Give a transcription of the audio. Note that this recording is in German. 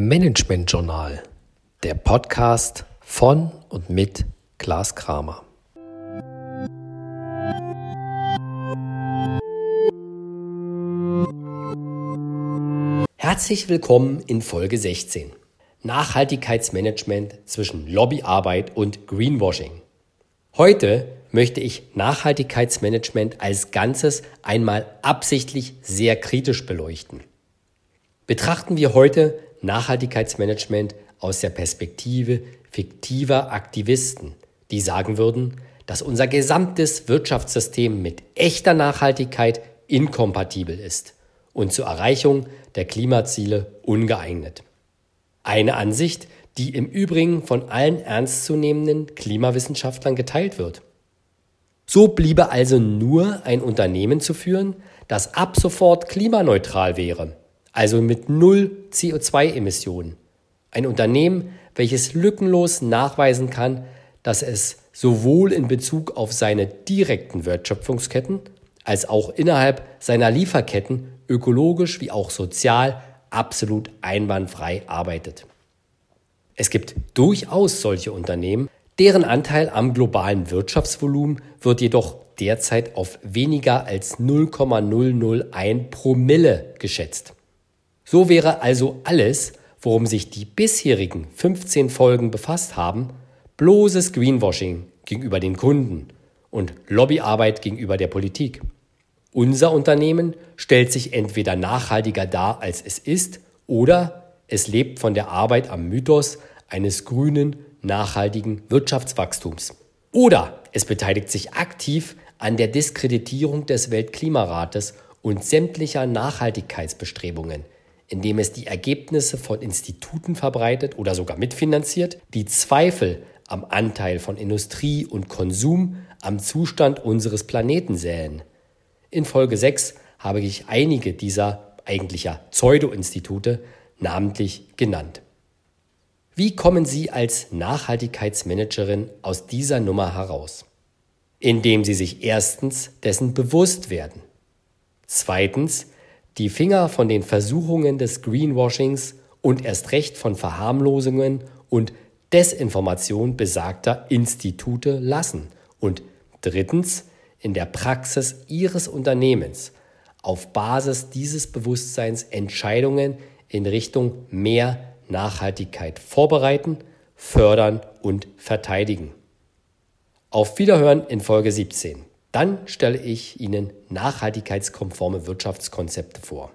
Management Journal, der Podcast von und mit Klaas Kramer. Herzlich willkommen in Folge 16. Nachhaltigkeitsmanagement zwischen Lobbyarbeit und Greenwashing. Heute möchte ich Nachhaltigkeitsmanagement als Ganzes einmal absichtlich sehr kritisch beleuchten. Betrachten wir heute Nachhaltigkeitsmanagement aus der Perspektive fiktiver Aktivisten, die sagen würden, dass unser gesamtes Wirtschaftssystem mit echter Nachhaltigkeit inkompatibel ist und zur Erreichung der Klimaziele ungeeignet. Eine Ansicht, die im Übrigen von allen ernstzunehmenden Klimawissenschaftlern geteilt wird. So bliebe also nur ein Unternehmen zu führen, das ab sofort klimaneutral wäre also mit null CO2-Emissionen. Ein Unternehmen, welches lückenlos nachweisen kann, dass es sowohl in Bezug auf seine direkten Wertschöpfungsketten als auch innerhalb seiner Lieferketten ökologisch wie auch sozial absolut einwandfrei arbeitet. Es gibt durchaus solche Unternehmen, deren Anteil am globalen Wirtschaftsvolumen wird jedoch derzeit auf weniger als 0,001 Promille geschätzt. So wäre also alles, worum sich die bisherigen 15 Folgen befasst haben, bloßes Greenwashing gegenüber den Kunden und Lobbyarbeit gegenüber der Politik. Unser Unternehmen stellt sich entweder nachhaltiger dar, als es ist, oder es lebt von der Arbeit am Mythos eines grünen, nachhaltigen Wirtschaftswachstums. Oder es beteiligt sich aktiv an der Diskreditierung des Weltklimarates und sämtlicher Nachhaltigkeitsbestrebungen, indem es die Ergebnisse von Instituten verbreitet oder sogar mitfinanziert, die Zweifel am Anteil von Industrie und Konsum am Zustand unseres Planeten säen. In Folge 6 habe ich einige dieser eigentlicher Pseudo-Institute namentlich genannt. Wie kommen Sie als Nachhaltigkeitsmanagerin aus dieser Nummer heraus? Indem Sie sich erstens dessen bewusst werden. Zweitens, die Finger von den Versuchungen des Greenwashings und erst recht von Verharmlosungen und Desinformation besagter Institute lassen und drittens in der Praxis Ihres Unternehmens auf Basis dieses Bewusstseins Entscheidungen in Richtung mehr Nachhaltigkeit vorbereiten, fördern und verteidigen. Auf Wiederhören in Folge 17. Dann stelle ich Ihnen nachhaltigkeitskonforme Wirtschaftskonzepte vor.